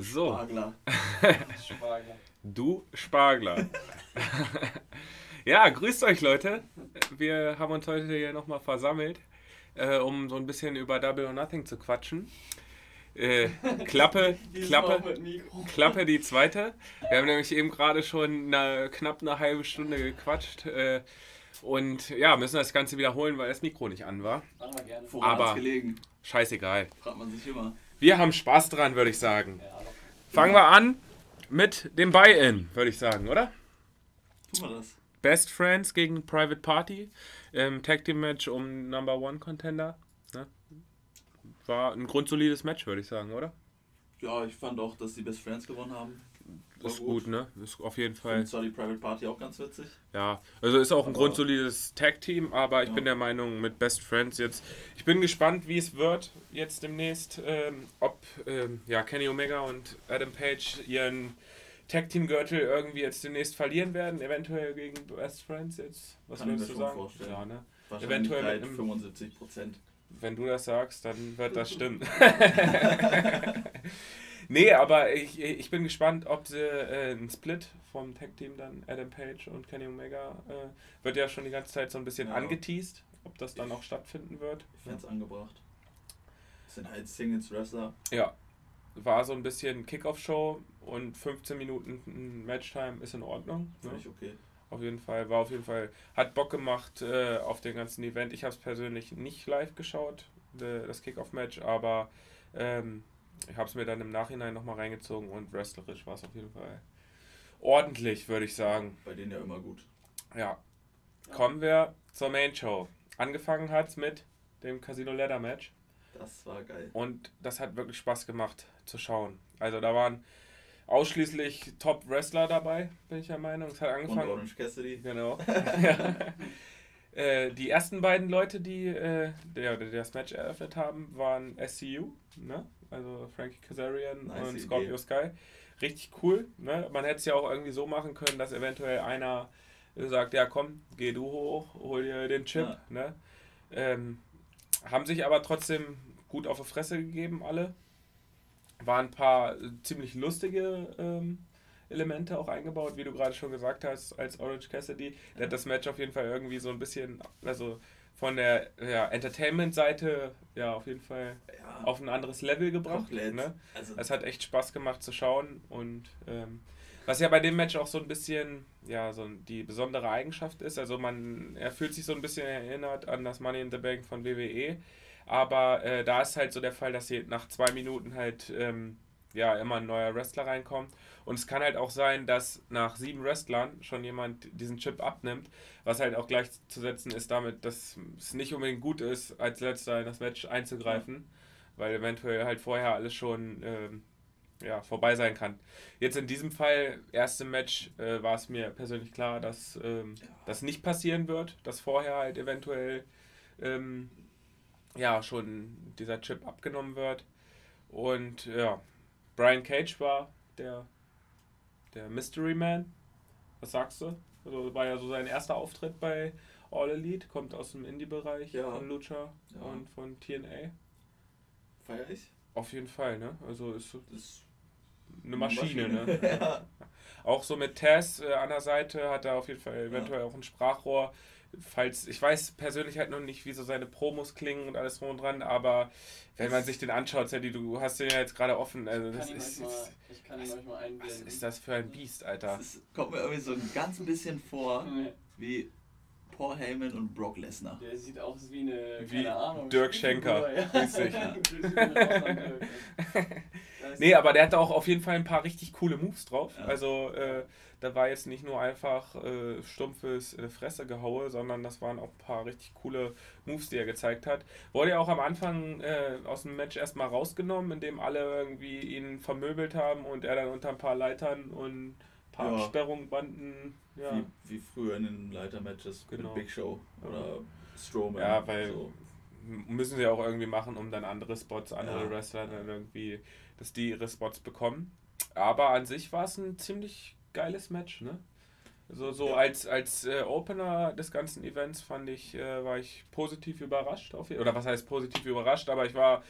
So. Spargler. Spargler. Du Spargler. ja, grüßt euch Leute. Wir haben uns heute hier nochmal versammelt, äh, um so ein bisschen über Double or Nothing zu quatschen. Äh, Klappe, Klappe. Klappe die zweite. Wir haben nämlich eben gerade schon eine, knapp eine halbe Stunde gequatscht. Äh, und ja, müssen das Ganze wiederholen, weil das Mikro nicht an war. Machen wir gerne. Woran Aber- gelegen? Scheißegal. Fragt man sich immer. Wir haben Spaß dran, würde ich sagen. Ja, Fangen wir an mit dem Buy-In, würde ich sagen, oder? Tun wir das. Best Friends gegen Private Party im Tag Team Match um Number One Contender. Ne? War ein grundsolides Match, würde ich sagen, oder? Ja, ich fand auch, dass die Best Friends gewonnen haben. Ist gut, ne? Ist auf jeden Fall. finde zwar die Private Party auch ganz witzig. Ja, also ist auch ein Aber- grundsolides Tag Team, aber ich Ja. bin der Meinung mit Best Friends jetzt. Ich bin gespannt, wie es wird jetzt demnächst, ähm, ob ähm, ja, Kenny Omega und Adam Page ihren Tag Team Gürtel irgendwie jetzt demnächst verlieren werden, eventuell gegen Best Friends jetzt. Was Kann würdest du sagen? vorstellen. Ja, ne? Eventuell mit einem- 75 Prozent. Wenn du das sagst, dann wird das stimmen. nee, aber ich, ich bin gespannt, ob sie äh, ein Split vom Tag-Team dann, Adam Page und Kenny Omega, äh, wird ja schon die ganze Zeit so ein bisschen Ja. angeteased, ob das dann auch stattfinden wird. Ich fände es angebracht. Das sind halt Singles Wrestler. Ja, war so ein bisschen Kickoff-Show und 15 Minuten Matchtime ist in Ordnung. Ne? Finde ich okay. Auf jeden Fall, war auf jeden Fall, hat Bock gemacht äh, auf den ganzen Event. Ich habe es persönlich nicht live geschaut, äh, das Kickoff-Match, aber ähm, ich habe es mir dann im Nachhinein nochmal reingezogen und wrestlerisch war es auf jeden Fall ordentlich, würde ich sagen. Bei denen ja immer gut. Ja. Kommen wir zur Main Show. Angefangen hat es mit dem Casino Ladder Match Das war geil. und das hat wirklich Spaß gemacht zu schauen. Also da waren ausschließlich Top-Wrestler dabei, bin ich der Meinung. Es hat Und angefangen. Orange Cassidy. Genau. äh, die ersten beiden Leute, die, äh, der, die das Match eröffnet haben, waren SCU, ne? Also Frankie Kazarian Nice und Idee. Scorpio Sky. Richtig cool. Ne? Man hätte es ja auch irgendwie so machen können, dass eventuell einer sagt, ja komm, geh du hoch, hol dir den Chip. Ja. Ne? Ähm, haben sich aber trotzdem gut auf die Fresse gegeben, alle. Waren ein paar ziemlich lustige ähm, Elemente auch eingebaut, wie du gerade schon gesagt hast, als Orange Cassidy. Der hat das Match auf jeden Fall irgendwie so ein bisschen, also von der ja, Entertainment-Seite ja auf jeden Fall Ja, auf ein anderes Level gebracht. komplett. Ne? Also, Es hat echt Spaß gemacht zu schauen und ähm, was ja bei dem Match auch so ein bisschen ja so die besondere Eigenschaft ist, also man er fühlt sich so ein bisschen erinnert an das Money in the Bank von WWE, aber äh, da ist halt so der Fall, dass sie nach zwei Minuten halt ähm, ja immer ein neuer Wrestler reinkommt und es kann halt auch sein, dass nach sieben Wrestlern schon jemand diesen Chip abnimmt, was halt auch gleichzusetzen ist damit, dass es nicht unbedingt gut ist, als letzter in das Match einzugreifen, weil eventuell halt vorher alles schon ähm, ja, vorbei sein kann. Jetzt in diesem Fall, erste Match, äh, war es mir persönlich klar, dass ähm, Ja. das nicht passieren wird, dass vorher halt eventuell ähm, ja schon dieser Chip abgenommen wird. Und ja, Brian Cage war der, der Mystery Man. Was sagst du? Also war ja so sein erster Auftritt bei All Elite, kommt aus dem Indie-Bereich Ja. von Lucha Ja. und von TNA. feier ich. Auf jeden Fall, ne? Also ist ist eine Maschine, ne? ja. Auch so mit Tess äh, an der Seite hat er auf jeden Fall eventuell auch ein Sprachrohr. Falls, ich weiß persönlich halt noch nicht, wie so seine Promos klingen und alles drum und dran, aber wenn man sich den anschaut, Sadie, du hast den ja jetzt gerade offen, also ich das kann ihn ist, euch mal, ist, ich kann ihn was- euch mal was einblenden. ist das für ein Biest, Alter? Das ist, kommt mir irgendwie so ein ganz bisschen vor Nee, wie Paul Heyman und Brock Lesnar. Der sieht aus wie eine, Wie Ahnung. Dirk Schenker. Ja. Nee, aber der hatte auch auf jeden Fall ein paar richtig coole Moves drauf. Ja. Also äh, da war jetzt nicht nur einfach äh, stumpfes in die Fresse gehaue, sondern das waren auch ein paar richtig coole Moves, die er gezeigt hat. Wurde ja auch am Anfang äh, aus dem Match erstmal rausgenommen, indem alle irgendwie ihn vermöbelt haben und er dann unter ein paar Leitern und ein paar Ja. Absperrungen, Banden. Ja, Wie, wie früher in den Leitermatches Genau. mit Big Show oder Strowman. Ja, weil- So. müssen sie auch irgendwie machen, um dann andere Spots, andere Ja. Wrestler dann irgendwie, dass die ihre Spots bekommen. Aber an sich war es ein ziemlich geiles Match, ne? Also so Ja. als, als äh, Opener des ganzen Events fand ich, äh, war ich positiv überrascht auf jeden Oder was heißt positiv überrascht, aber ich war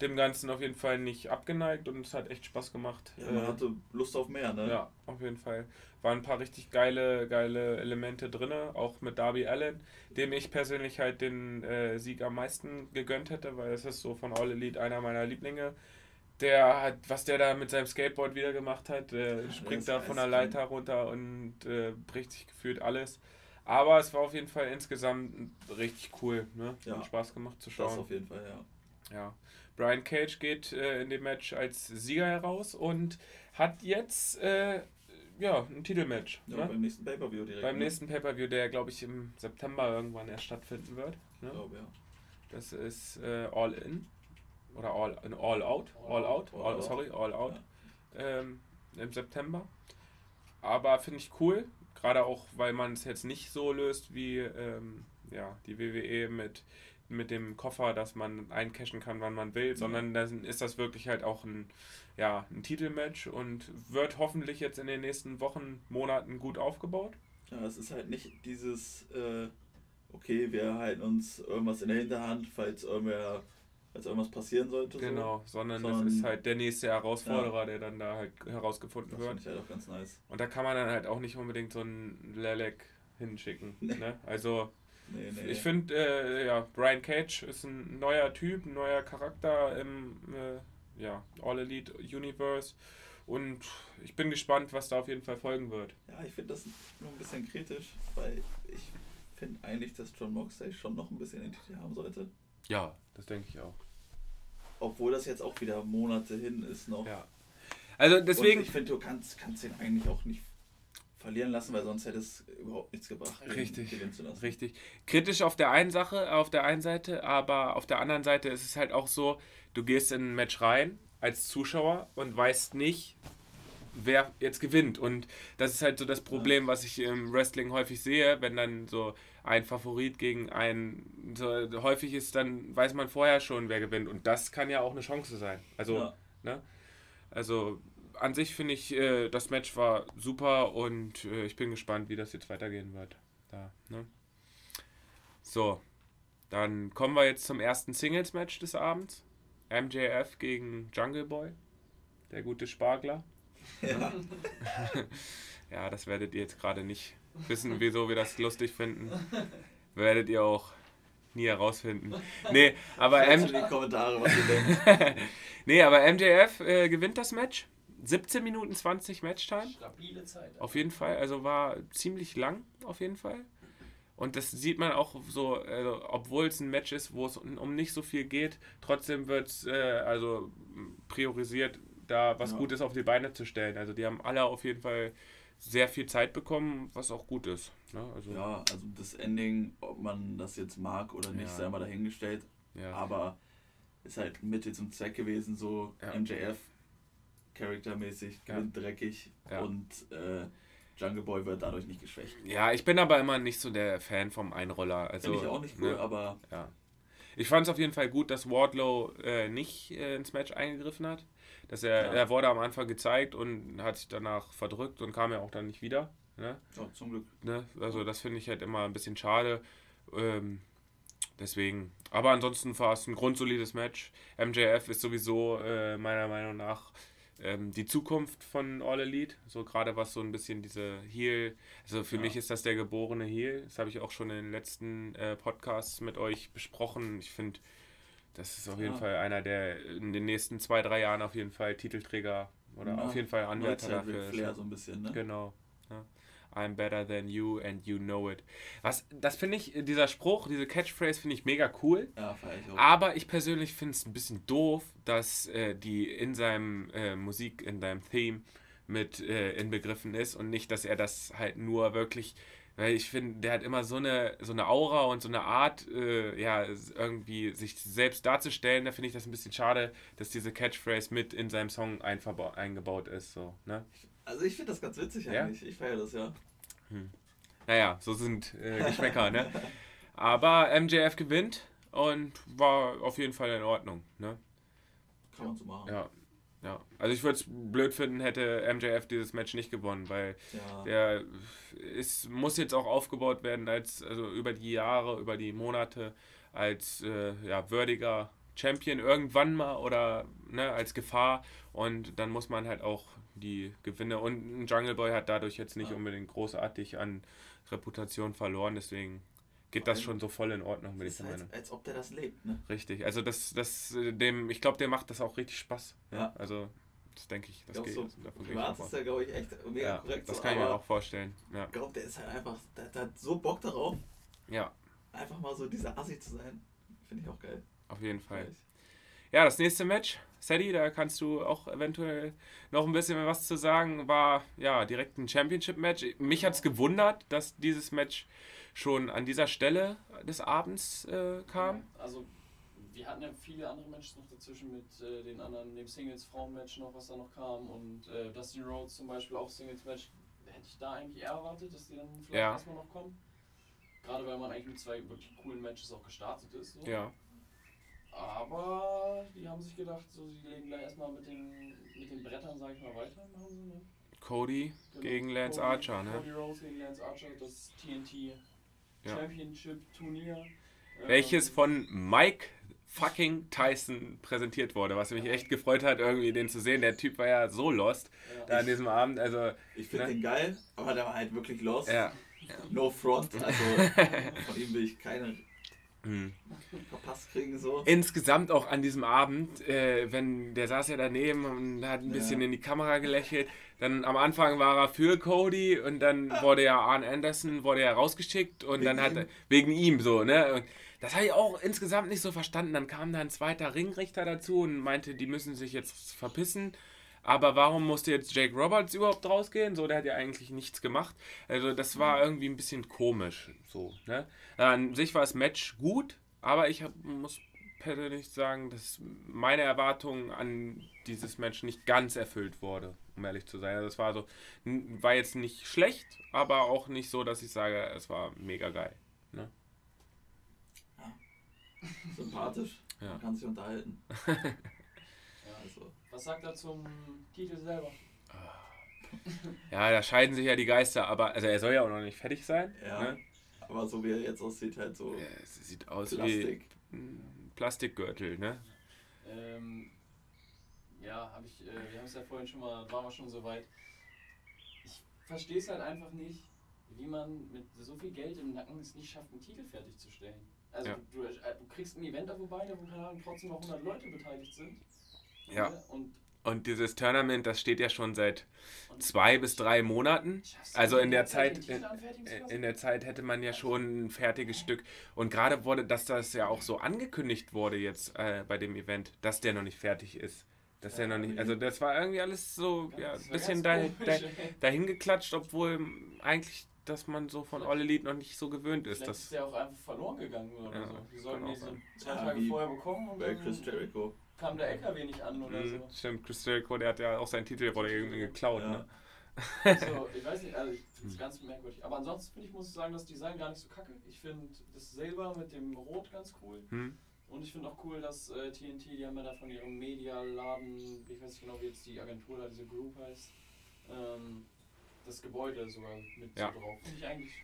dem Ganzen auf jeden Fall nicht abgeneigt und es hat echt Spaß gemacht. Ja, man Äh, hatte Lust auf mehr, ne? ja, auf jeden Fall. Waren ein paar richtig geile, geile Elemente drin, auch mit Darby Allen, dem ich persönlich halt den äh, Sieg am meisten gegönnt hätte, weil das ist so von All Elite einer meiner Lieblinge. Der hat, was der da mit seinem Skateboard wieder gemacht hat, der springt da von der. Leiter runter und äh, bricht sich gefühlt alles. Aber es war auf jeden Fall insgesamt richtig cool, ne? Ja. Hat Spaß gemacht zu Das schauen. auf jeden Fall, ja. Ja. Brian Cage geht äh, in dem Match als Sieger heraus und hat jetzt äh, ja, ein Titelmatch. ja ne? Beim nächsten Pay-Per-View direkt. Beim ne? nächsten Pay-Per-View, der glaube ich im September irgendwann erst stattfinden wird. Ne? Ich glaube, ja. Das ist äh, All In oder All, in all Out. All Out. All sorry, All Out. Ähm, Im September. Aber finde ich cool. Gerade auch, weil man es jetzt nicht so löst wie ähm, ja, die WWE mit, mit dem Koffer, dass man eincashen kann, wann man will, sondern dann ist das wirklich halt auch ein, ja, ein Titelmatch und wird hoffentlich jetzt in den nächsten Wochen, Monaten gut aufgebaut. Ja, es ist halt nicht dieses, äh, okay, wir halten uns irgendwas in der Hinterhand, falls irgendwer, falls irgendwas passieren sollte. Genau, sondern, Sondern- das ist halt der nächste Herausforderer, der dann da halt So. herausgefunden Das wird. ich halt auch ganz nice. Und da kann man dann halt auch nicht unbedingt so einen Lelek hinschicken. Nee. Ne? Also Nee, nee. ich finde, äh, ja, Brian Cage ist ein neuer Typ, ein neuer Charakter im äh, ja, All Elite Universe. Und ich bin gespannt, was da auf jeden Fall folgen wird. Ja, ich finde das nur ein bisschen kritisch, weil ich finde eigentlich, dass John Moxley schon noch ein bisschen Identität haben sollte. Ja, das denke ich auch. Obwohl das jetzt auch wieder Monate hin ist noch. Ja. Also Und deswegen. ich finde, du kannst, kannst den eigentlich auch nicht verlieren lassen, weil sonst hätte es überhaupt nichts gebracht, Richtig, gewinnen zu lassen. Richtig. Kritisch auf der einen Sache, auf der einen Seite, aber auf der anderen Seite ist es halt auch so, du gehst in ein Match rein als Zuschauer und weißt nicht, wer jetzt gewinnt. Und das ist halt so das Problem, was ich im Wrestling häufig sehe, wenn dann so ein Favorit gegen einen, so häufig ist, dann weiß man vorher schon, wer gewinnt. Und das kann ja auch eine Chance sein. Also, Ja. ne? Also an sich finde ich, äh, das Match war super und äh, ich bin gespannt, wie das jetzt weitergehen wird. Da, ne? So, dann kommen wir jetzt zum ersten Singles-Match des Abends. MJF gegen Jungle Boy, der gute Spargler. Ja. Ja, das werdet ihr jetzt gerade nicht wissen, wieso wir das lustig finden. Werdet ihr auch nie herausfinden. Nee, aber Schreibt M in die Kommentare, was ihr denkt. nee, aber MJF äh, gewinnt das Match. 17 Minuten 20 Matchtime. Stabile Zeit. Auf jeden Fall. Also war ziemlich lang, auf jeden Fall. Und das sieht man auch so, also, obwohl es ein Match ist, wo es um nicht so viel geht, trotzdem wird es äh, also priorisiert, da was Ja. Gutes auf die Beine zu stellen. Also die haben alle auf jeden Fall sehr viel Zeit bekommen, was auch gut ist. Ne? Also, Ja, also das Ending, ob man das jetzt mag oder nicht, Ja. sei mal dahingestellt. ja. Aber ist halt Mittel zum Zweck gewesen, so Ja. MJF charaktermäßig, Ja. dreckig Ja. und äh, Jungle Boy wird dadurch nicht geschwächt. ja, ich bin aber immer nicht so der Fan vom Einroller. Also, Finde ich auch nicht cool, ne? aber Ja. Ich fand es auf jeden Fall gut, dass Wardlow äh, nicht äh, ins Match eingegriffen hat. Dass er, Ja. er wurde am Anfang gezeigt und hat sich danach verdrückt und kam ja auch dann nicht wieder. Ne? ja, zum Glück. Ne? Also das finde ich halt immer ein bisschen schade. Ähm, deswegen. Aber ansonsten war es ein grundsolides Match. MJF ist sowieso äh, meiner Meinung nach ähm, die Zukunft von All Elite. So gerade was so ein bisschen diese Heel. Also für Ja. mich ist das der geborene Heel. Das habe ich auch schon in den letzten äh, Podcasts mit euch besprochen. Ich finde, das ist auf jeden Ja. Fall einer, der in den nächsten zwei, drei Jahren auf jeden Fall Titelträger oder Ja, auf jeden Fall Anwärter Ric dafür ist. Flair so ein bisschen, ne? Genau. Ja. I'm better than you and you know it. Was, das finde ich, dieser Spruch, diese Catchphrase finde ich mega cool. Ja, ich auch. Aber ich persönlich finde es ein bisschen doof, dass äh, die in seinem äh, Musik, in seinem Theme mit äh, inbegriffen ist und nicht, dass er das halt nur wirklich, weil ich finde, der hat immer so eine, so eine Aura und so eine Art, äh, ja, irgendwie sich selbst darzustellen. Da finde ich das ein bisschen schade, dass diese Catchphrase mit in seinem Song eingebaut ist. So, ne? Also ich finde das ganz witzig Ja? eigentlich. Ich feiere das ja. Naja, so sind äh, Geschmäcker, ne? Aber MJF gewinnt und war auf jeden Fall in Ordnung, ne? Kann man so machen. Ja, ja. Also ich würde es blöd finden, hätte MJF dieses Match nicht gewonnen, weil Ja. der ist, muss jetzt auch aufgebaut werden als, also über die Jahre, über die Monate als äh, ja, würdiger Champion irgendwann mal oder ne, als Gefahr und dann muss man halt auch die Gewinne und ein Jungle Boy hat dadurch jetzt nicht Ja. unbedingt großartig an Reputation verloren, deswegen geht das schon so voll in Ordnung, bin ich der als, Meinung. als ob der das lebt, ne? Richtig, also das, das, äh, dem, ich glaube, der macht das auch richtig Spaß. Ne? Ja. Also, das denke ich, das Ich geht. so davon privat ist der, glaube ich, echt mega Ja, korrekt. das so, kann ich mir auch vorstellen. Ja, Ich glaube, der ist halt einfach, der, der hat so Bock darauf, ja einfach mal so dieser Assi zu sein. Finde ich auch geil. auf jeden Fall. Ja, das nächste Match, Sadie, da kannst du auch eventuell noch ein bisschen was zu sagen, war ja direkt ein Championship-Match. Mich hat es gewundert, dass dieses Match schon an dieser Stelle des Abends äh, kam. Also, wir hatten ja viele andere Matches noch dazwischen mit äh, den anderen, dem Singles-Frauen-Match noch, was da noch kam. Und äh, Dusty Rhodes zum Beispiel auch Singles-Match. Hätte ich da eigentlich eher erwartet, dass die dann vielleicht Ja. erstmal noch kommen. Gerade weil man eigentlich mit zwei wirklich coolen Matches auch gestartet ist. So. Ja, Aber die haben sich gedacht, so sie legen gleich erstmal mit den, mit den Brettern, sag ich mal, weiter. Machen sie, ne? Cody Genau. gegen Lance Cody- Archer, ne? Cody Rhodes gegen Lance Archer, das TNT Ja. Championship Turnier. Welches Ähm, von Mike fucking Tyson präsentiert wurde, was mich echt gefreut hat, irgendwie den zu sehen. Der Typ war ja so lost ja. da an diesem Abend. Also, Ich finde Ne? den geil, aber der war halt wirklich lost. ja. No front, also von ihm will ich keine Hm. verpasst kriegen so. Insgesamt auch an diesem Abend, äh, wenn der saß ja daneben und hat ein bisschen Ja. in die Kamera gelächelt. Dann am Anfang war er für Cody und dann wurde ja Arn Anderson wurde ja rausgeschickt und Wegen dann hat ihm. er wegen ihm so, ne? Und das habe ich auch insgesamt nicht so verstanden. Dann kam da ein zweiter Ringrichter dazu und meinte, die müssen sich jetzt verpissen. Aber warum musste jetzt Jake Roberts überhaupt rausgehen? So, der hat ja eigentlich nichts gemacht. Also, das war irgendwie ein bisschen komisch. So, ne? An sich war das Match gut, aber ich hab, muss persönlich sagen, dass meine Erwartung an dieses Match nicht ganz erfüllt wurde, um ehrlich zu sein. Also, es war so, war jetzt nicht schlecht, aber auch nicht so, dass ich sage, es war mega geil. Ne? Sympathisch, Ja. man kann sich unterhalten. Ja. Also, Was sagt er zum Titel selber? Ja, da scheiden sich ja die Geister, aber also er soll ja auch noch nicht fertig sein. ja, Ne? aber so wie er jetzt aussieht, halt so Ja, Es sieht aus Plastik. wie ein Plastikgürtel, ne? Ähm, ja, habe ich, äh, wir haben es ja vorhin schon mal, waren wir schon so weit. Ich verstehe es halt einfach nicht, wie man mit so viel Geld im Nacken es nicht schafft, einen Titel fertigzustellen. Also Ja. du, äh, du kriegst ein Event da vorbei, wo keine Ahnung, trotzdem noch 100 Leute beteiligt sind. Ja. Und Und dieses Tournament, das steht ja schon seit zwei bis drei Monaten. Also in der Zeit, in, lassen? in der Zeit hätte man ja schon ein fertiges Stück. Und gerade wurde, dass das ja auch so angekündigt wurde jetzt äh, bei dem Event, dass der noch nicht fertig ist. Dass der noch nicht, also das war irgendwie alles so ja, Das ein bisschen da, da, dahin geklatscht, obwohl eigentlich, dass man so von All Elite noch nicht so gewöhnt ist. Vielleicht ist Das, der auch einfach verloren gegangen oder Ja, so. Die sollten kann die so zwei Ja, Tage vorher bekommen und bei Chris Jericho. Kam der LKW nicht an oder so. Mhm, stimmt, Chris Jericho, der hat ja auch seinen Titel, wurde irgendwie geklaut. Ja. Ne? So, ich weiß nicht, also ich finde Hm. es ganz merkwürdig. Aber ansonsten finde ich, muss ich sagen, das Design gar nicht so kacke. Ich finde das Silber mit dem Rot ganz cool. Hm? Und ich finde auch cool, dass äh, TNT, die haben ja da von ihrem Medialaden, ich weiß nicht genau, wie jetzt die Agentur da, diese Group heißt, ähm, das Gebäude sogar mit Ja. so drauf. Finde ich eigentlich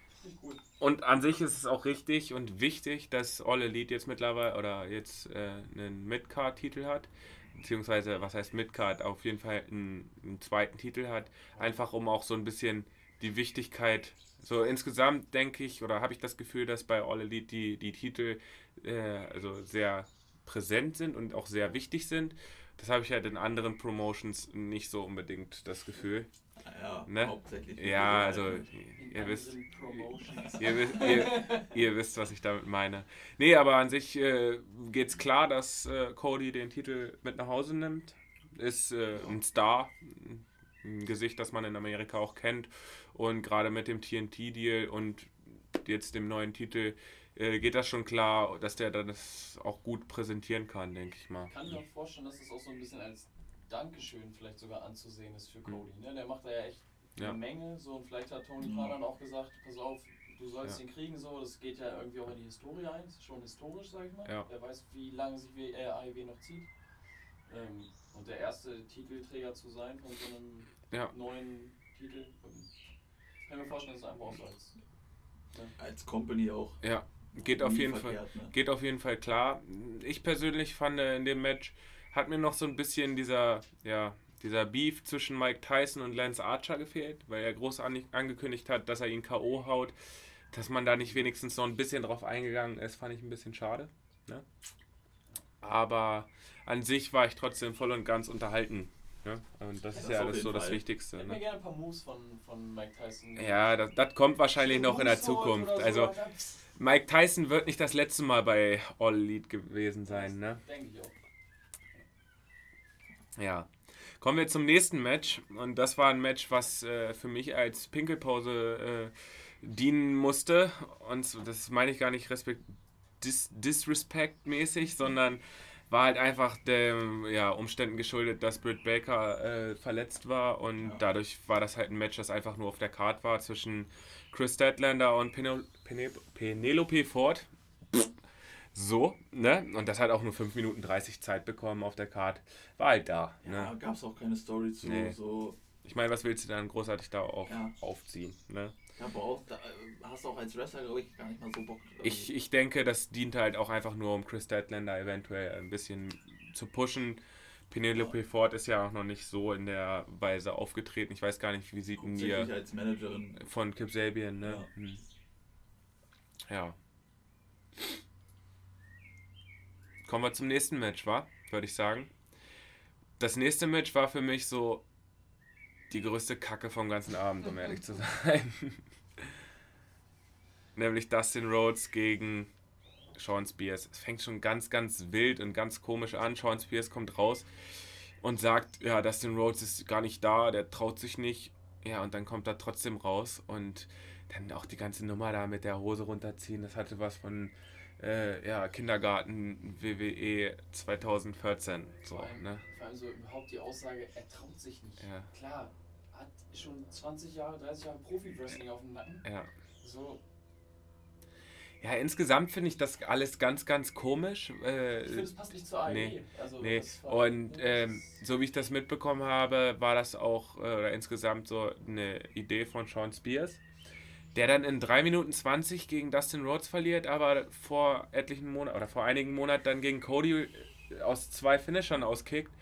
Und an sich ist es auch richtig und wichtig, dass All Elite jetzt mittlerweile oder jetzt äh, einen Midcard-Titel hat. Beziehungsweise, was heißt Midcard? Auf jeden Fall einen, einen zweiten Titel hat. Einfach um auch so ein bisschen die Wichtigkeit. So insgesamt denke ich oder habe ich das Gefühl, dass bei All Elite die, die Titel äh, also sehr präsent sind und auch sehr wichtig sind. Das habe ich halt in anderen Promotions nicht so unbedingt das Gefühl. Ja, Ne? hauptsächlich. Ja, also ihr wisst, ihr, wisst, ihr, ihr wisst, was ich damit meine. Nee, aber an sich äh, geht's klar, dass äh, Cody den Titel mit nach Hause nimmt. Ist äh, ein Star, ein Gesicht, das man in Amerika auch kennt. Und gerade mit dem TNT-Deal und jetzt dem neuen Titel äh, geht das schon klar, dass der dann das auch gut präsentieren kann, denke ich mal. Ich kann mir auch vorstellen, dass das auch so ein bisschen als Dankeschön vielleicht sogar anzusehen ist für Cody. Ne? Der macht da ja echt Ja. eine Menge. So, und vielleicht hat Tony. Khan dann auch gesagt, pass auf, du sollst Ja. ihn kriegen. So, das geht ja irgendwie auch in die Historie ein. Ist schon historisch, sag ich mal. Ja. Wer weiß, wie lange sich äh, AEW noch zieht. Ähm, und der erste Titelträger zu sein von so einem Ja. neuen Titel. Ähm, kann mir vorstellen, dass es einfach auch so als Als Company auch. Ja, geht auf jeden Fall, verkehrt, ne? geht auf jeden Fall klar. Ich persönlich fand äh, in dem Match hat mir noch so ein bisschen dieser, ja, dieser Beef zwischen Mike Tyson und Lance Archer gefehlt, weil er groß an, angekündigt hat, dass er ihn K.O. haut. Dass man da nicht wenigstens noch ein bisschen drauf eingegangen ist, fand ich ein bisschen schade. Ne? Aber an sich war ich trotzdem voll und ganz unterhalten. Ne? Und das Ja, ist das ja alles so das Fall. Wichtigste. Ich hätte mir Ne? gerne ein paar Moves von, von Mike Tyson. Ja, das, das kommt wahrscheinlich noch in der Zukunft. so, Also. Mike Tyson wird nicht das letzte Mal bei All Elite gewesen sein. Ne? Denke ich auch. Ja. Kommen wir zum nächsten Match. Und das war ein Match, was äh, für mich als Pinkelpause äh, dienen musste. Und das meine ich gar nicht respekt dis disrespect-mäßig, sondern war halt einfach den ja, Umständen geschuldet, dass Britt Baker äh, verletzt war. Und Ja. dadurch war das halt ein Match, das einfach nur auf der Card war zwischen Chris Statlander und Pene Pene Penelope Ford. So, ne? Und das hat auch nur 5 Minuten 30 Zeit bekommen auf der Card. War halt da. Ja, Ne? gab es auch keine Story zu. Nee. So, Ich meine, was willst du dann großartig da auch Ja. aufziehen? Ne? ja, aber auch, da äh, hast du auch als Wrestler, glaube ich, gar nicht mal so Bock. Ich, ich denke, das dient halt auch einfach nur, um Chris Statlander eventuell ein bisschen zu pushen. Penelope Ford ist ja auch noch nicht so in der Weise aufgetreten. Ich weiß gar nicht, wie sieht denn ihr als Managerin. von Kip Sabian, ne? Ja. Hm. Ja. Kommen wir zum nächsten Match, wa? Würde ich sagen. Das nächste Match war für mich so die größte Kacke vom ganzen Abend, um ehrlich zu sein. Nämlich Dustin Rhodes gegen Sean Spears. Es fängt schon ganz, ganz wild und ganz komisch an. Sean Spears kommt raus und sagt, ja, Dustin Rhodes ist gar nicht da, der traut sich nicht. Ja, und dann kommt er trotzdem raus und dann auch die ganze Nummer da mit der Hose runterziehen, das hatte was von äh, ja, Kindergarten WWE 2014. So, vor, allem, ne? vor allem so überhaupt die Aussage, er traut sich nicht. Ja. Klar, hat schon 20 Jahre, 30 Jahre Profi-Wrestling auf dem Nacken. Ja. So, Ja, insgesamt finde ich das alles ganz, ganz komisch. Äh, ich finde, es passt nicht zur AEW. nee, also, Nee, und ähm, so wie ich das mitbekommen habe, war das auch äh, oder insgesamt so eine Idee von Sean Spears, der dann in 3 Minuten 20 gegen Dustin Rhodes verliert, aber vor etlichen Monaten oder vor einigen Monaten dann gegen Cody äh, aus zwei Finishern auskickt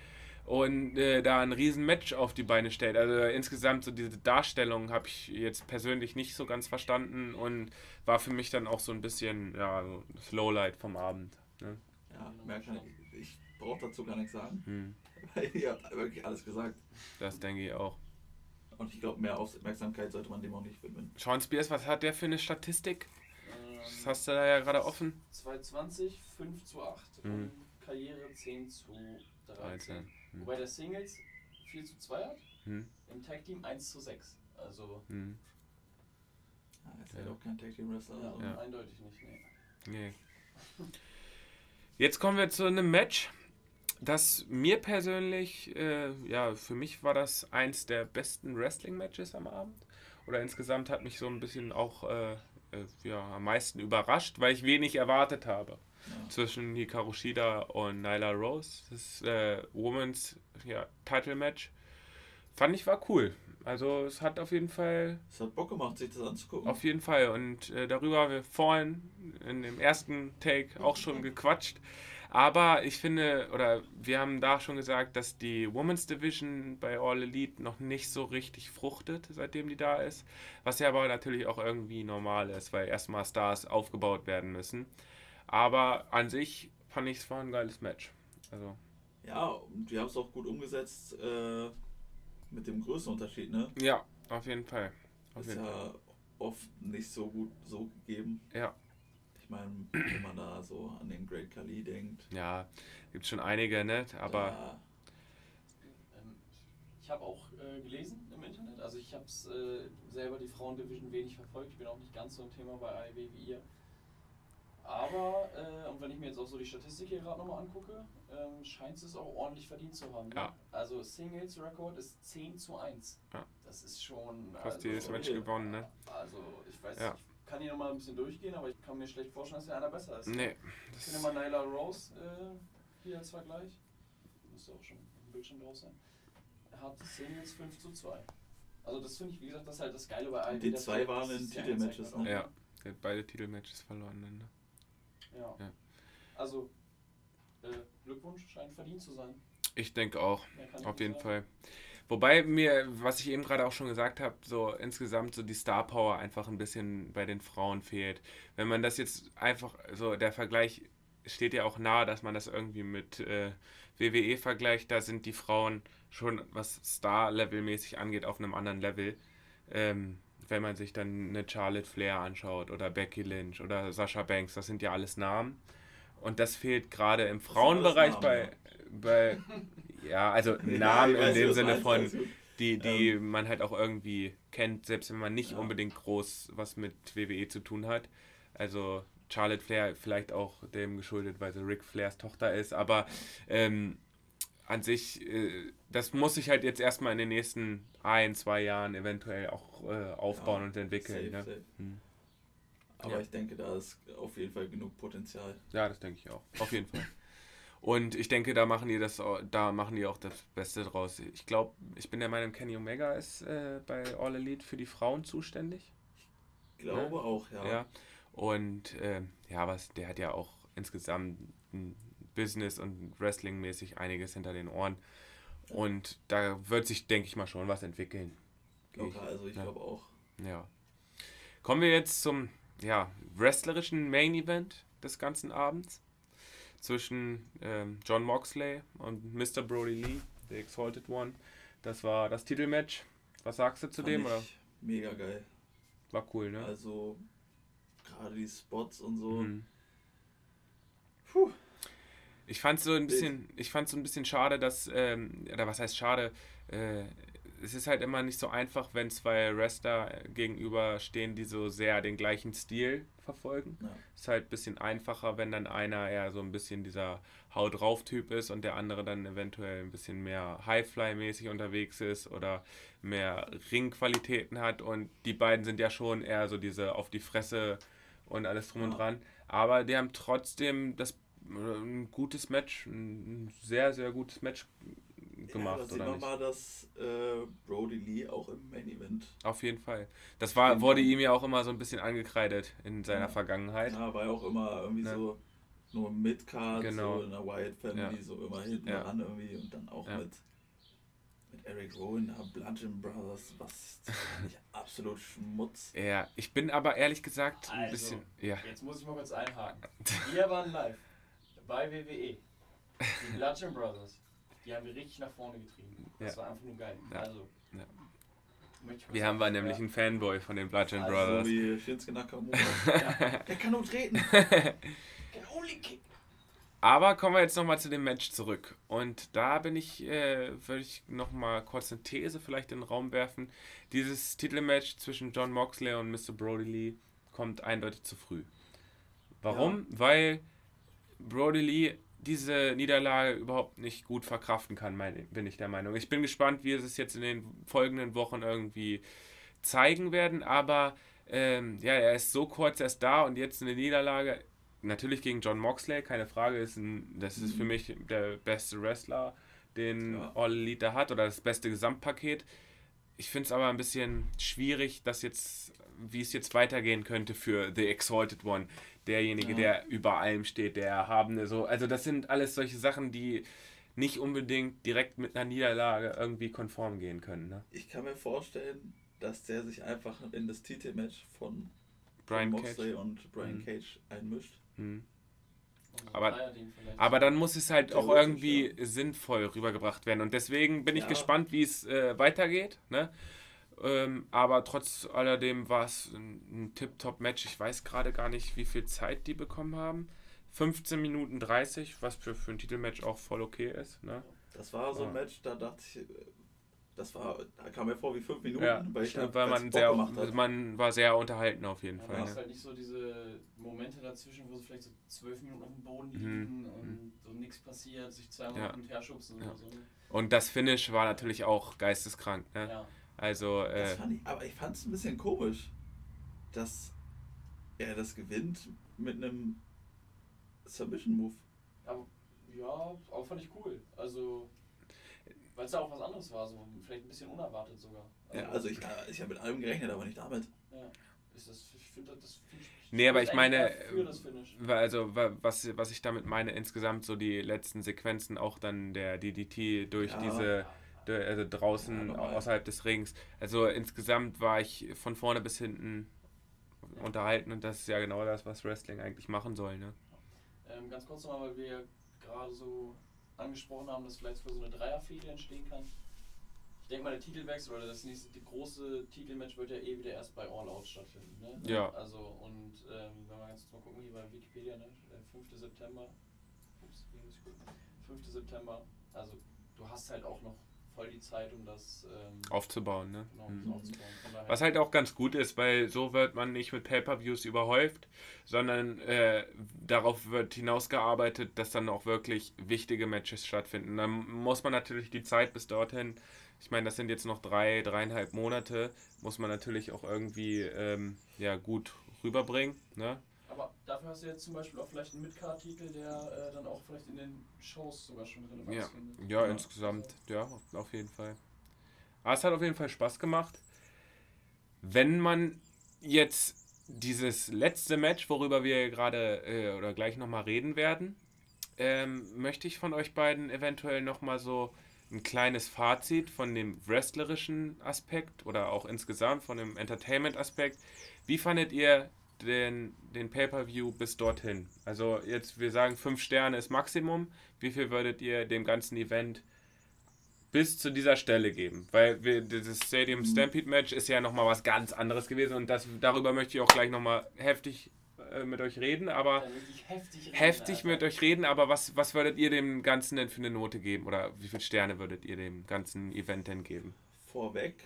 und äh, da ein riesen Match auf die Beine stellt. Also insgesamt so diese Darstellung habe ich jetzt persönlich nicht so ganz verstanden und war für mich dann auch so ein bisschen ja, so das Lowlight vom Abend. Ne? Ja, mehr kann ich. Ich brauche dazu gar nichts sagen. Hm, Weil ihr habt wirklich alles gesagt. das denke ich auch. Und ich glaube, mehr Aufmerksamkeit sollte man dem auch nicht widmen. Sean Spears, was hat der für eine Statistik? ähm, Das hast du da ja gerade offen. 220, 5 zu 8 Mhm. und Karriere 10 zu 13. 13. Hm. Wobei der Singles 4 zu 2 hat, Hm. im Tag Team 1 zu 6. Also Hm. Ja, ist Ja. halt auch kein Tag Team Wrestler. ja, Also. Ja. eindeutig nicht. Nee. Nee. Jetzt kommen wir zu einem Match, das mir persönlich, äh, ja, für mich war das eins der besten Wrestling-Matches am Abend. Oder insgesamt hat mich so ein bisschen auch äh, äh, ja, am meisten überrascht, weil ich wenig erwartet habe. Ja. Zwischen Hikaru Shida und Nyla Rose. Das äh, Women's ja, Title Match. Fand ich war cool. Also es hat auf jeden Fall Es hat Bock gemacht, sich das anzugucken. auf jeden Fall. Und äh, darüber haben wir vorhin in dem ersten Take auch schon gequatscht. Aber ich finde, oder wir haben da schon gesagt, dass die Women's Division bei All Elite noch nicht so richtig fruchtet, seitdem die da ist. Was ja aber natürlich auch irgendwie normal ist, weil erstmal Stars aufgebaut werden müssen. Aber an sich fand ich es war ein geiles Match. Also, Ja, und wir haben es auch gut umgesetzt äh, mit dem Größenunterschied, ne? ja, auf jeden Fall. Auf Ist jeden Fall. ja oft nicht so gut so gegeben. Ja. Ich meine, wenn man da so an den Great Khali denkt. Ja, gibt schon einige, ne? Aber. da, Ähm, ich habe auch äh, gelesen im Internet, also ich habe es äh, selber die Frauendivision wenig verfolgt, ich bin auch nicht ganz so ein Thema bei AEW wie ihr. Aber, äh, und wenn ich mir jetzt auch so die Statistik hier gerade nochmal angucke, ähm, scheint es auch ordentlich verdient zu haben. ne? Ja. Also Singles Rekord ist 10 zu 1. Ja. Das ist schon. Fast also, jedes Match gewonnen, ne? Also ich weiß, Ja. ich kann hier nochmal ein bisschen durchgehen, aber ich kann mir schlecht vorstellen, dass hier einer besser ist. Nee. Ich finde mal Nyla Rose äh, hier als Vergleich. Müsste auch schon dem Bildschirm drauf sein. Er hat Singles 5 zu 2. Also das finde ich, wie gesagt, das ist halt das Geile bei AEW. Die zwei der- waren in Titelmatches, ne? Ja, der hat beide Titelmatches verloren. Ne? Ja. Ja. Also, äh, Glückwunsch scheint verdient zu sein. Ich denke auch. Auf jeden sagen. Fall. Wobei mir, was ich eben gerade auch schon gesagt habe, so insgesamt so die Star Power einfach ein bisschen bei den Frauen fehlt. Wenn man das jetzt einfach, so der Vergleich steht ja auch nahe, dass man das irgendwie mit äh, WWE vergleicht, da sind die Frauen schon, was Star-Level-mäßig angeht, auf einem anderen Level. Ähm, wenn man sich dann eine Charlotte Flair anschaut oder Becky Lynch oder Sasha Banks, das sind ja alles Namen. Und das fehlt gerade im Frauenbereich bei, bei, ja, also Ja, Namen ich in dem Sinne von, alles gut. die, die man halt auch irgendwie kennt, selbst wenn man nicht Ja. unbedingt groß was mit WWE zu tun hat. Also Charlotte Flair vielleicht auch dem geschuldet, weil sie Ric Flairs Tochter ist, aber ähm, an sich, äh, das muss sich halt jetzt erstmal in den nächsten ein, zwei Jahren eventuell auch äh, aufbauen Ja, und entwickeln. Safe, ne? safe. Hm. Aber Ja. ich denke, da ist auf jeden Fall genug Potenzial. Ja, das denke ich auch. Auf jeden Fall. Und ich denke, da machen die das, da machen die auch das Beste draus. Ich glaube, ich bin der Meinung, Kenny Omega ist äh, bei All Elite für die Frauen zuständig. Glaube Ja. auch, ja. Ja. Und ähm, ja, was, der hat ja auch insgesamt ein Business und Wrestling-mäßig einiges hinter den Ohren. Und da wird sich, denke ich mal, schon was entwickeln. Locker, also ich Ja. glaube auch. Ja. Kommen wir jetzt zum ja, wrestlerischen Main Event des ganzen Abends zwischen ähm, John Moxley und Mr. Brody Lee, The Exalted One. Das war das Titelmatch. Was sagst du zu Fand dem? Oder? Mega geil. War cool, ne? Also, gerade die Spots und so. Mhm. Puh. Ich fand so ein bisschen, ich fand so ein bisschen schade, dass, ähm, oder was heißt schade, äh, es ist halt immer nicht so einfach, wenn zwei Wrestler gegenüberstehen, die so sehr den gleichen Stil verfolgen. Ja. Ist halt ein bisschen einfacher, wenn dann einer eher so ein bisschen dieser Haut drauf Typ ist und der andere dann eventuell ein bisschen mehr Highfly-mäßig unterwegs ist oder mehr Ringqualitäten hat und die beiden sind ja schon eher so diese auf die Fresse und alles drum und Ja. dran. Aber die haben trotzdem das ein gutes Match, ein sehr, sehr gutes Match gemacht, ja, da sieht oder man nicht? mal, dass äh, Brody Lee auch im Main Event. Auf jeden Fall. Das war, wurde ihm ja auch immer so ein bisschen angekreidet in seiner Ja. Vergangenheit. Ja, war ja auch immer irgendwie Ne? so nur Midcard, Genau. so in der Wyatt Family, Ja. so immer hinten Ja. dran irgendwie und dann auch Ja. mit, mit Eric Rowan, Bludgeon Brothers, was absolut Schmutz. Ja, ich bin aber ehrlich gesagt ein Also. bisschen. Ja. Jetzt muss ich mal kurz einhaken. Wir waren live bei WWE. Die Bludgeon Brothers, die haben wir richtig nach vorne getrieben. Das Ja. war einfach nur geil. Ja. Also, Ja. Wir haben wir sagen, nämlich ja. einen Fanboy von den Bludgeon Also Brothers. Wie Shinsuke Nakamura. Ja. Der kann nur treten. Can only kick. Aber kommen wir jetzt nochmal zu dem Match zurück. Und da bin ich, äh, würde ich nochmal kurz eine These vielleicht in den Raum werfen. Dieses Titelmatch zwischen John Moxley und Mr. Brody Lee kommt eindeutig zu früh. Warum? Weil Brody Lee diese Niederlage überhaupt nicht gut verkraften kann, meine, bin ich der Meinung. Ich bin gespannt, wie sie es jetzt in den folgenden Wochen irgendwie zeigen werden, aber ähm, ja, er ist so kurz erst da und jetzt eine Niederlage. Natürlich gegen John Moxley, keine Frage, ist ein, das ist für Mhm. mich der beste Wrestler, den Ja. All Elite hat oder das beste Gesamtpaket. Ich finde es aber ein bisschen schwierig, dass jetzt, wie es jetzt weitergehen könnte für The Exalted One. Derjenige, Ja. der über allem steht, der Erhabene, so. Also, das sind alles solche Sachen, die nicht unbedingt direkt mit einer Niederlage irgendwie konform gehen können. Ne? Ich kann mir vorstellen, dass der sich einfach in das Titelmatch von Brian Moxley Cage. und Brian Mhm. Cage einmischt. Hm. Und Aber-. Aber dann muss es halt auch irgendwie sinnvoll rübergebracht werden. Und deswegen bin ich Ja. gespannt, wie es äh, weitergeht. Ne? Ähm, aber trotz alledem war es ein, ein Tip-Top-Match. Ich weiß gerade gar nicht, wie viel Zeit die bekommen haben. 15 Minuten 30, was für, für ein Titelmatch auch voll okay ist. Ne? Das war so ein. Match, da dachte ich, äh, das war, da kam mir vor wie fünf Minuten, Ja, weil, ich stimmt, weil man Bock sehr, gemacht hat. man war sehr unterhalten auf jeden Ja, Fall. du hast Ne? halt nicht so diese Momente dazwischen, wo sie vielleicht so zwölf Minuten auf dem Boden Mhm. liegen und so nichts passiert, sich zweimal Ja. und her schubsen Ja. oder so. Und das Finish war natürlich auch geisteskrank. Ne? Ja. Also, Das äh, fand ich, aber ich fand es ein bisschen komisch, dass er das gewinnt mit einem Submission-Move. Aber ja, auch fand ich cool. Also, weil es ja auch was anderes war, so vielleicht ein bisschen unerwartet sogar. Ja, also ich, äh, ich habe mit allem gerechnet, aber nicht damit. ja. ist das, ich finde das. Ich, Nee, aber ich meine, Für das Finish. Weil Also, wa- was, was ich damit meine, insgesamt so die letzten Sequenzen, auch dann der DDT durch Ja. diese, also draußen Ja, außerhalb des Rings. Also insgesamt war ich von vorne bis hinten unterhalten und das ist ja genau das, was Wrestling eigentlich machen soll. Ne? Ähm, ganz kurz nochmal, weil wir gerade so angesprochen haben, dass vielleicht für so eine Dreierfehde entstehen kann. Ich denke mal, der Titelwechsel oder das nächste die große Titelmatch wird ja eh wieder erst bei All Out stattfinden. Ne? Ja. Also, und ähm, wenn wir jetzt mal gucken, hier bei Wikipedia, ne? äh, 5. September. Ups, hier muss ich gucken. 5. September. Also, du hast halt auch noch voll die Zeit, um das ähm, Aufzubauen. Ne? genau, Mhm. aufzubauen. Was halt auch ganz gut ist, weil so wird man nicht mit Pay-Per-Views überhäuft, sondern äh, darauf wird hinausgearbeitet, dass dann auch wirklich wichtige Matches stattfinden. Dann muss man natürlich die Zeit bis dorthin, ich meine, das sind jetzt noch drei, dreieinhalb Monate, muss man natürlich auch irgendwie ähm, ja, gut rüberbringen. Ne? Aber dafür hast du jetzt zum Beispiel auch vielleicht einen Midcard-Titel, der äh, dann auch vielleicht in den Shows sogar schon Relevanz Ja. findet. Ja, Ja. insgesamt, ja, auf jeden Fall. Aber es hat auf jeden Fall Spaß gemacht. Wenn man jetzt dieses letzte Match, worüber wir gerade äh, oder gleich nochmal reden werden, ähm, möchte ich von euch beiden eventuell nochmal so ein kleines Fazit von dem wrestlerischen Aspekt oder auch insgesamt von dem Entertainment-Aspekt. Wie fandet ihr den, den Pay-Per-View bis dorthin? Also jetzt, wir sagen, fünf Sterne ist Maximum. Wie viel würdet ihr dem ganzen Event bis zu dieser Stelle geben? Weil wir, dieses Stadium Stampede Match ist ja nochmal was ganz anderes gewesen und das, darüber möchte ich auch gleich nochmal heftig äh, mit euch reden, aber heftig reden, heftig mit euch reden, aber was, was würdet ihr dem Ganzen denn für eine Note geben? Oder wie viele Sterne würdet ihr dem ganzen Event denn geben? Vorweg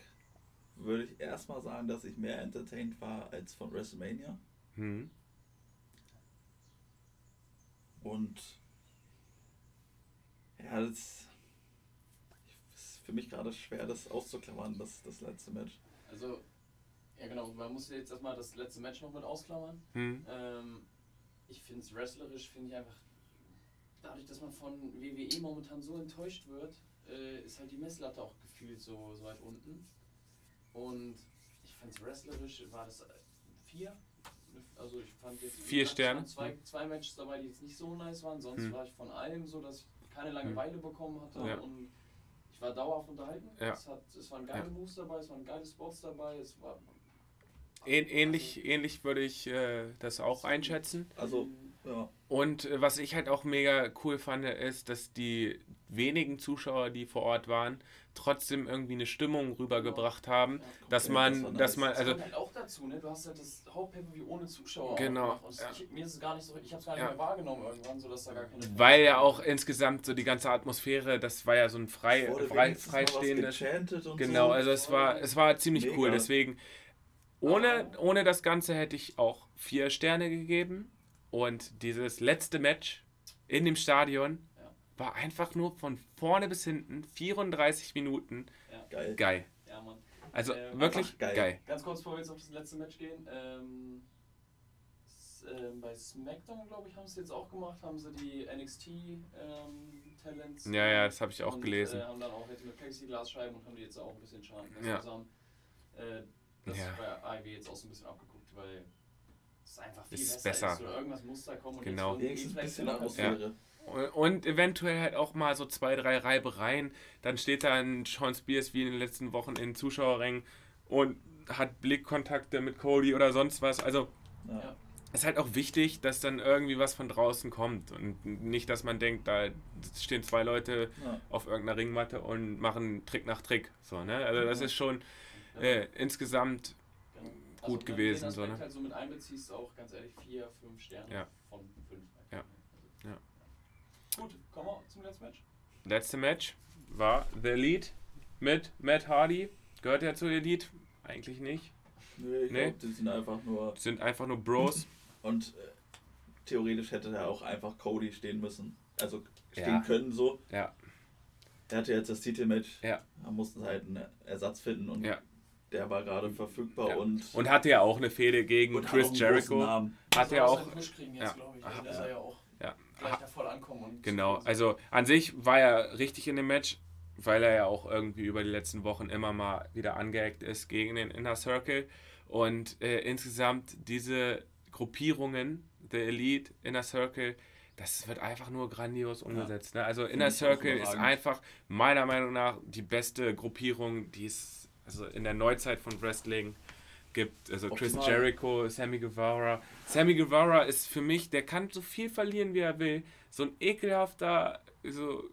würde ich erstmal sagen, dass ich mehr entertained war als von WrestleMania. Hm? Und ja, das ist für mich gerade schwer, das auszuklammern, das, das letzte Match. Also, ja genau, man muss jetzt erstmal das letzte Match noch mit ausklammern. Hm? Ähm, ich finde es wrestlerisch, finde ich einfach, dadurch, dass man von WWE momentan so enttäuscht wird, äh, ist halt die Messlatte auch gefühlt so, so weit unten. Und ich fand es wrestlerisch, war das äh, vier? Also ich fand jetzt Vier Sterne? Zwei, zwei Matches dabei, die jetzt nicht so nice waren, sonst Hm. war ich von allem so, dass ich keine Langeweile bekommen hatte Ja. und ich war dauerhaft unterhalten. Ja. Es, hat, es waren geile Ja. Moves dabei, es waren geile Spots dabei, es war Ähn, ähnlich, ähnlich würde ich äh, das auch einschätzen. Also, ja, Und äh, was ich halt auch mega cool fand, ist, dass die wenigen Zuschauer, die vor Ort waren, trotzdem irgendwie eine Stimmung rübergebracht haben, Ja, dass Ja, man, das dass man, Das also kommt halt auch dazu, ne? Du hast halt das Hauptpay-Per-View ohne Zuschauer. Genau. Und ja. ich, mir ist es gar nicht so, ich habe es gar nicht Ja. mehr wahrgenommen irgendwann, sodass da gar keine. weil ja auch insgesamt so die ganze Atmosphäre, das war ja so ein frei, frei freistehendes. Genau, so. also es war, es war ziemlich Mega. cool. Deswegen, ohne, ohne das Ganze hätte ich auch vier Sterne gegeben. Und dieses letzte Match in dem Stadion Ja. war einfach nur von vorne bis hinten 34 Minuten Geil. geil. Ja, Mann. Also Äh, wirklich geil. geil. Ganz kurz, bevor wir jetzt auf das letzte Match gehen. Ähm, ähm, bei SmackDown, glaube ich, haben sie jetzt auch gemacht, haben sie die NXT-Talents. Ja, ja, das habe ich auch und, gelesen. Äh, haben dann auch jetzt mit Plexiglasscheiben und haben die jetzt auch ein bisschen Schaden Ja. zusammen. Äh, das Ja. ist bei AEW jetzt auch so ein bisschen abgeguckt, weil es einfach viel Ist besser, besser. ist. Irgendwas muss da kommen. Und Genau. Wenigstens ein bisschen Atmosphäre. Und- Und eventuell halt auch mal so zwei, drei Reibereien. Dann steht da ein Sean Spears wie in den letzten Wochen in Zuschauerrängen und hat Blickkontakte mit Cody oder sonst was. Also Ja. Ja. ist halt auch wichtig, dass dann irgendwie was von draußen kommt. Und nicht, dass man denkt, da stehen zwei Leute Ja. auf irgendeiner Ringmatte und machen Trick nach Trick. So, ne? Also das Ja. ist schon Ja. äh, insgesamt. Gut wenn du gewesen, Den so, ne? halt so mit einbeziehst, auch ganz ehrlich vier, fünf Sterne Ja. von fünf. Ja. Also, Ja. Gut, kommen wir zum letzten Match. letzte Match war The Elite mit Matt Hardy. Gehört er zur Elite? Eigentlich nicht. Nee, ich Nee. glaube, die sind einfach nur. Sind einfach nur Bros. Und äh, theoretisch hätte da auch einfach Cody stehen müssen. Also stehen Ja. können so. Ja. Er hatte jetzt das Titelmatch. Ja. Da mussten sie halt einen Ersatz finden und Ja. Der war gerade verfügbar Ja. und, Und hatte ja auch eine Fehde gegen und hat Chris großen Jericho. Namen. Hat er auch. kriegen jetzt, ja. Aha. Also, der soll ja auch Ja. gleich da voll ankommen. Und Genau, also an sich war er richtig in dem Match. weil er ja auch irgendwie über die letzten Wochen immer mal wieder angeeckt ist gegen den Inner Circle. Und äh, insgesamt diese Gruppierungen, The Elite, Inner Circle, das wird einfach nur grandios umgesetzt. Ne? Also Inner Circle ist einfach meiner Meinung nach die beste Gruppierung, die es also in der Neuzeit von Wrestling gibt. Also Chris Optimal. Jericho, Sammy Guevara. Sammy Guevara ist für mich, der kann so viel verlieren, wie er will. So ein ekelhafter, so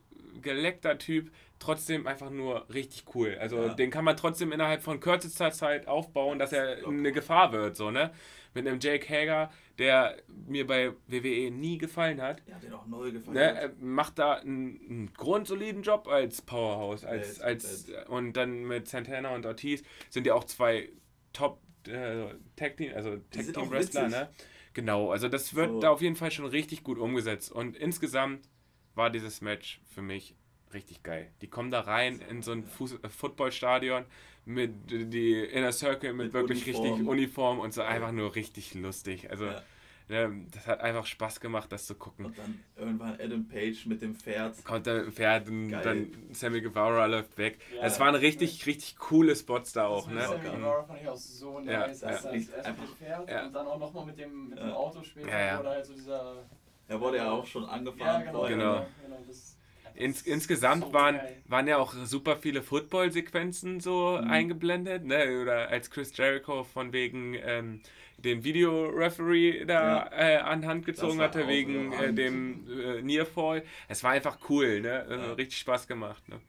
geleckter Typ, trotzdem einfach nur richtig cool. Also ja. den kann man trotzdem innerhalb von kürzester Zeit aufbauen, dass er eine Gefahr wird, so, ne? Mit einem Jake Hager, der mir bei WWE nie gefallen hat. Ja, den auch neu gefallen ne, hat. Macht da einen, einen grundsoliden Job als Powerhouse. Als, ja, als, und dann mit Santana und Ortiz sind ja auch zwei Top äh, Tag Team, also Tag Team Wrestler, ne? Genau, also das wird so. da auf jeden Fall schon richtig gut umgesetzt. Und insgesamt war dieses Match für mich richtig geil. Die kommen da rein in so ein Fuß äh, Footballstadion mit die Inner Circle mit, mit wirklich Uniform. richtig Uniform und so einfach nur richtig lustig. Also ja. ne, das hat einfach Spaß gemacht, das zu gucken. Und dann irgendwann Adam Page mit dem Pferd. Kommt der Pferd und geil. dann Sammy Guevara läuft weg. Ja, es waren richtig, richtig coole Spots da auch. Ne? Sammy Guevara fand ich auch so nice. Ja, also ja. Erst, erst mit dem Pferd ja. und dann auch nochmal mit dem, mit dem Auto später. Ja, ja. Oder halt so dieser... Er wurde ja auch schon angefahren. Ja, genau. genau. genau das, Ins, insgesamt so waren, waren ja auch super viele Football-Sequenzen so mhm. eingeblendet, ne? Oder als Chris Jericho von wegen ähm, den Videoreferee da ja. äh, an Hand gezogen hatte, wegen äh, dem äh, Nearfall. Es war einfach cool, ne? Also ja. Richtig Spaß gemacht, ne?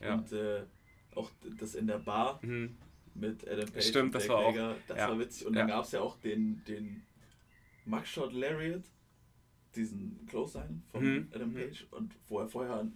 Ja. Und äh, auch das in der Bar mhm. mit Adam Page Stimmt, das war auch, das ja. war witzig. Und dann gab es ja auch den, den Mugshot Lariat diesen Close-Sign von mhm. Adam mhm. Page und wo er vorher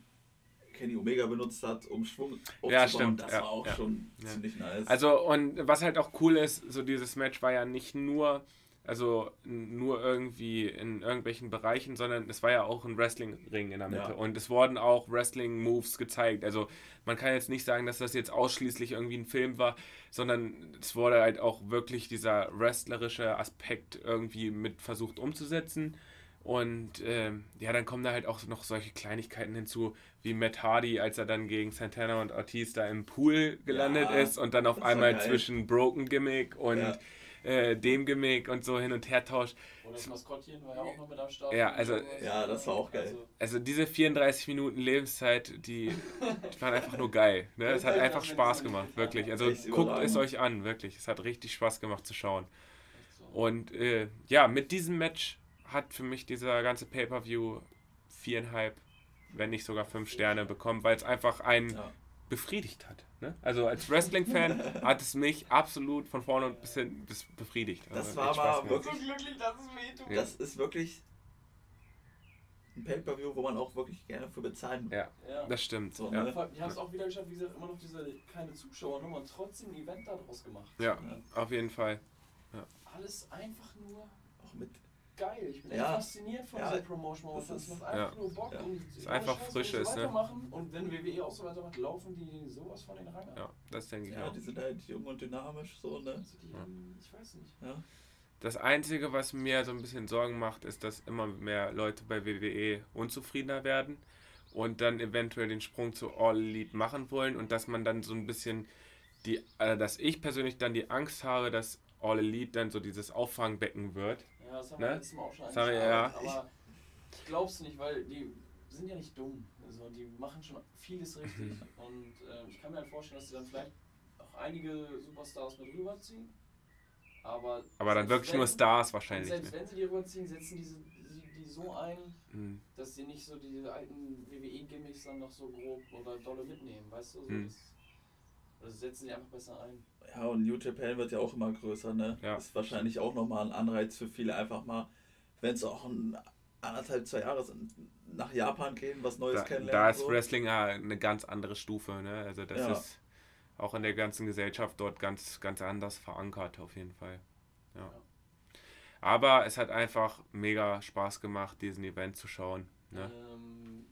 Kenny Omega benutzt hat, um Schwung aufzubauen, ja, stimmt. das ja, war auch ja. schon ziemlich nice. Also und was halt auch cool ist, so dieses Match war ja nicht nur also nur irgendwie in irgendwelchen Bereichen, sondern es war ja auch ein Wrestling-Ring in der Mitte. Ja. Und es wurden auch Wrestling-Moves gezeigt. Also man kann jetzt nicht sagen, dass das jetzt ausschließlich irgendwie ein Film war, sondern es wurde halt auch wirklich dieser wrestlerische Aspekt irgendwie mit versucht umzusetzen. Und ähm, ja, dann kommen da halt auch noch solche Kleinigkeiten hinzu, wie Matt Hardy, als er dann gegen Santana und Ortiz da im Pool gelandet ja, ist und dann auf einmal zwischen Broken Gimmick und ja. äh, dem Gimmick und so hin und her tauscht. Und das Maskottchen war ja auch noch mit am Start. Ja, also, ja das war auch geil. Also, also diese 34 Minuten Lebenszeit, die, die waren einfach nur geil. Ne? Es hat einfach Spaß gemacht, wirklich. Also guckt es euch an, wirklich. Es hat richtig Spaß gemacht zu schauen. Und äh, ja, mit diesem Match hat für mich dieser ganze Pay-Per-View viereinhalb, wenn nicht sogar fünf Sterne bekommen, weil es einfach einen ja. befriedigt hat. Ne? Also als Wrestling-Fan hat es mich absolut von vorne bis hin bis befriedigt. Also das war aber wirklich, so glücklich, dass es wehtut. Das ist wirklich ein Pay-Per-View, wo man auch wirklich gerne für bezahlen Ja, ja. das stimmt. So, ja. Ne? Die haben es auch wieder geschafft, wie gesagt, immer noch diese keine Zuschauernummer und trotzdem ein Event daraus gemacht. Ja, auf jeden Fall. Alles einfach nur auch mit geil. Ich bin ja. fasziniert von ja. dieser Promotion momentan. Es macht einfach ja. nur Bock ja. und ist einfach frisches, so weitermachen. Ne? Und wenn WWE auch so weitermacht, laufen die sowas von den Rang Ja, das denke ich ja, auch. die sind halt jung und dynamisch so, ne? Also die, ich weiß nicht. Ja. Das Einzige, was mir so ein bisschen Sorgen macht, ist, dass immer mehr Leute bei WWE unzufriedener werden und dann eventuell den Sprung zu All Elite machen wollen und dass man dann so ein bisschen die, äh, dass ich persönlich dann die Angst habe, dass All Elite dann so dieses Auffangbecken wird ja, das haben ne? wir letztes Mal auch schon angesprochen. Ja. Aber ich glaub's nicht, weil die sind ja nicht dumm. Also die machen schon vieles richtig. Und äh, ich kann mir halt vorstellen, dass sie dann vielleicht auch einige Superstars mit rüberziehen. Aber, aber dann wirklich wenn, nur Stars wahrscheinlich. Selbst wenn sie die rüberziehen, setzen diese, die, die so ein, mhm. dass sie nicht so diese alten WWE-Gimmicks dann noch so grob oder dolle mitnehmen, weißt du? So mhm. das, also setzen sie einfach besser ein. Ja, und New Japan wird ja auch immer größer, ne? Ja. Ist wahrscheinlich auch nochmal ein Anreiz für viele, einfach mal, wenn es auch ein anderthalb, zwei Jahre sind, nach Japan gehen, was Neues da, kennenlernen. Da ist so. Wrestling ja eine ganz andere Stufe, ne? Also das ja. ist auch in der ganzen Gesellschaft dort ganz, ganz anders verankert, auf jeden Fall. Ja. ja. Aber es hat einfach mega Spaß gemacht, diesen Event zu schauen. Ne? Ähm,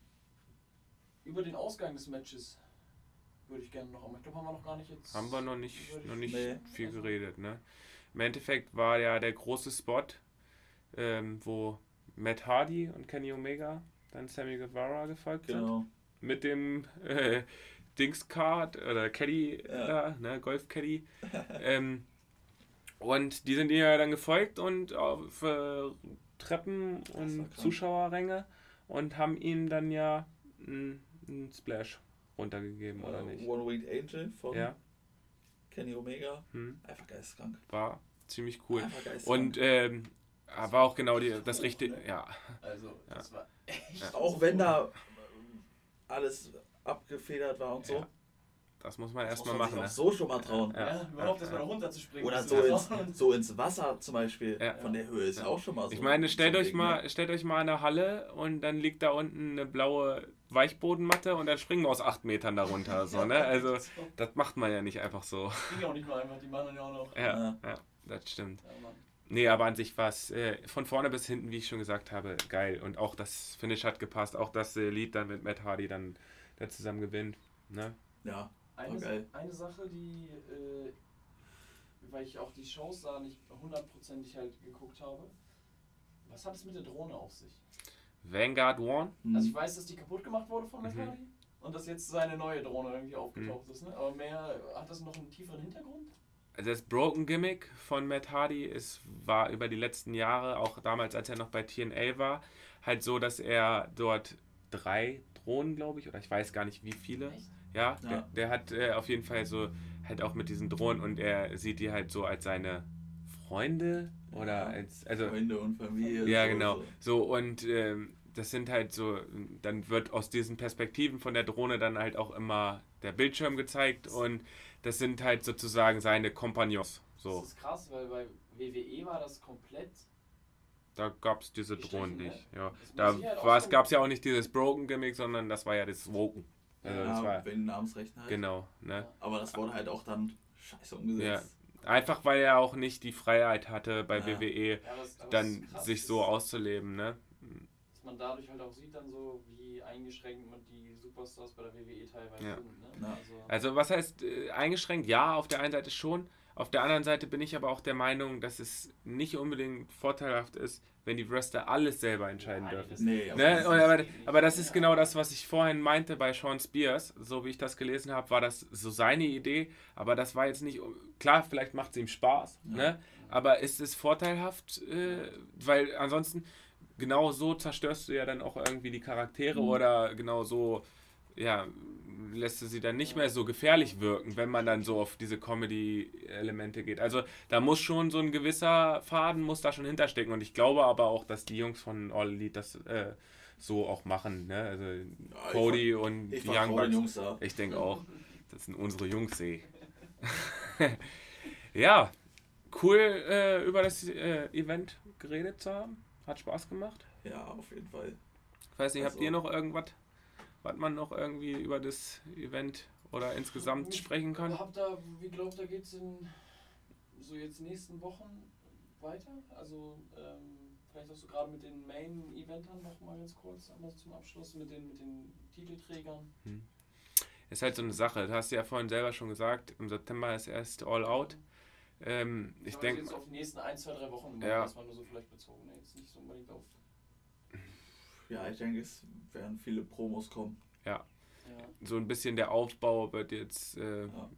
über den Ausgang des Matches würde ich gerne noch, aber ich glaube, haben wir noch gar nicht jetzt. Haben wir noch nicht, noch nicht nee. viel geredet, ne? Im Endeffekt war ja der große Spot, ähm, wo Matt Hardy und Kenny Omega dann Sammy Guevara gefolgt genau. sind. mit dem äh, Dingskart oder Caddy, Ja. da, ne, Golf Caddy. ähm, und die sind ihr ja dann gefolgt und auf äh, Treppen und. Zuschauerränge und haben ihm dann ja einen Splash runtergegeben, oder Äh, nicht? One Winged Angel von Ja, Kenny Omega. hm, Einfach geisteskrank. war ziemlich cool. Einfach geisteskrank. Und ähm, war auch genau die, das richtige, ja, Also, das war echt. Ja. auch wenn da ähm, alles abgefedert war und so. Ja. das muss man das erstmal muss man machen. sich Ne? auch so schon mal trauen. Ja, Ja. überhaupt erstmal noch runterzuspringen. Oder so ins, so ins Wasser zum Beispiel. Ja. Von der Höhe ist Ja. auch schon mal so. Ich meine, stellt euch Ding, mal, ne? stellt euch mal eine Halle und dann liegt da unten eine blaue Weichbodenmatte und dann springen wir aus acht Metern darunter. So, ne? Also das macht man ja nicht einfach so. Ging ja auch nicht nur einfach, die machen dann ja auch noch. Ja, Ja. ja das stimmt. Ja. Nee, aber an sich war es äh, von vorne bis hinten, wie ich schon gesagt habe, geil. Und auch das Finish hat gepasst. Auch das äh, Lied dann mit Matt Hardy dann da zusammen gewinnt. Ne? Ja, Eine, geil. eine Sache, die, äh, weil ich auch die Shows da nicht hundertprozentig halt geguckt habe. Was hat es mit der Drohne auf sich? Vanguard One. Also ich weiß, dass die kaputt gemacht wurde von Matt Mhm. Hardy und dass jetzt seine neue Drohne irgendwie aufgetaucht ist, ne? Aber mehr, hat das noch einen tieferen Hintergrund? Also das Broken Gimmick von Matt Hardy ist, war über die letzten Jahre, auch damals, als er noch bei TNA war, halt so, dass er dort drei Drohnen, glaube ich, oder ich weiß gar nicht wie viele. Echt? Ja, Ja. Der, der hat äh, auf jeden Fall so halt auch mit diesen Drohnen und er sieht die halt so als seine Freunde oder Ja. als also Freunde und Familie. ja so, genau So. und ähm, das sind halt so dann wird aus diesen Perspektiven von der Drohne dann halt auch immer der Bildschirm gezeigt und das sind halt sozusagen seine Kompagnons so Das ist krass, weil bei WWE war das komplett. da gab es diese Drohnen ne? nicht ja Das da halt gab es ja auch nicht dieses Broken Gimmick sondern das war ja das Woken also das Ja, war wegen Namensrechten halt. genau ne Aber das wurde halt auch dann scheiße umgesetzt. Einfach weil er auch nicht die Freiheit hatte bei Ja. WWE, Ja, es dann krass, sich so auszuleben, ne? Dass man dadurch halt auch sieht, dann so, wie eingeschränkt man die Superstars bei der WWE teilweise Ja. sind. Ne? Also, Also was heißt äh, eingeschränkt? Ja, auf der einen Seite schon. Auf der anderen Seite bin ich aber auch der Meinung, dass es nicht unbedingt vorteilhaft ist, wenn die Wrestler alles selber entscheiden Nein, dürfen. Nee, aber Ne? das aber, aber das ist genau das, was ich vorhin meinte bei Sean Spears. So wie ich das gelesen habe, war das so seine Idee. Aber das war jetzt nicht. Klar, vielleicht macht es ihm Spaß. Ja. Ne? Aber ist es vorteilhaft? Äh, weil ansonsten, genau so zerstörst du ja dann auch irgendwie die Charaktere Mhm. oder genau so. Ja, lässt sie dann nicht mehr so gefährlich wirken, wenn man dann so auf diese Comedy-Elemente geht. Also da muss schon so ein gewisser Faden muss da schon hinterstecken und ich glaube aber auch, dass die Jungs von All Elite das äh, so auch machen. Ne? Also Ja, Cody und Ich die Young Bucks. Jungs da. Ich denke auch, das sind unsere Jungs, ey. ja, cool äh, über das äh, Event geredet zu haben. Hat Spaß gemacht. Ja, auf jeden Fall. Ich weiß nicht, habt Also- ihr noch irgendwas, was man noch irgendwie über das Event oder insgesamt Ich sprechen kann? Hab da, wie glaubt, da geht es in so jetzt nächsten Wochen weiter? Also ähm, vielleicht auch so gerade mit den Main-Eventern noch mal ganz kurz zum Abschluss mit den, mit den Titelträgern. Ist halt so eine Sache. Das hast du ja vorhin selber schon gesagt. Im September ist erst All Out. Ähm, ich denke, jetzt auf die nächsten ein, zwei, drei Wochen Ja. das war nur so vielleicht bezogen, ne? jetzt nicht so unbedingt auf. Ja, ich denke, es werden viele Promos kommen. Ja. so ein bisschen der Aufbau wird jetzt äh, Ja.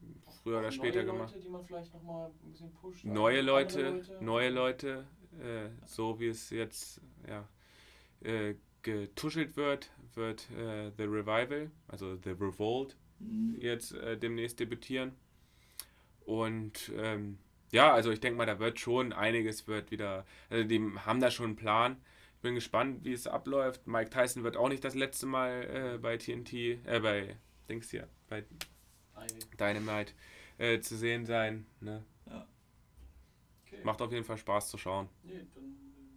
früher oder später neue gemacht. Leute, die man vielleicht noch mal ein bisschen pusht. neue andere Leute, neue Leute, äh, so wie es jetzt ja, äh, getuschelt wird, wird äh, The Revival, also The Revolt, Mhm. jetzt äh, demnächst debütieren. Und ähm, ja, also ich denke mal, da wird schon einiges wird wieder, also die haben da schon einen Plan. Ich bin gespannt, wie es abläuft. Mike Tyson wird auch nicht das letzte Mal äh, bei TNT, äh, bei Dings hier, bei. Dynamite äh, zu sehen sein. Ne? Okay. Macht auf jeden Fall Spaß zu schauen. Nee, dann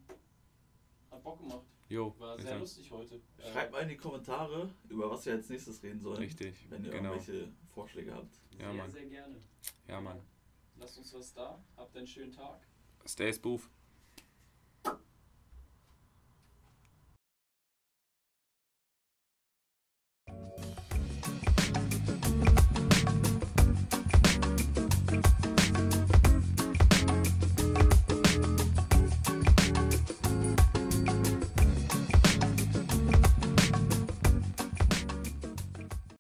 äh, hat Bock gemacht. Jo, War sehr ja lustig heute. Schreibt mal in die Kommentare, über was wir als nächstes reden sollen. richtig. Wenn ihr Genau. irgendwelche Vorschläge habt. Ja, sehr, Mann. sehr gerne. Ja, Mann. Lasst uns was da. Habt einen schönen Tag. Stay spoof.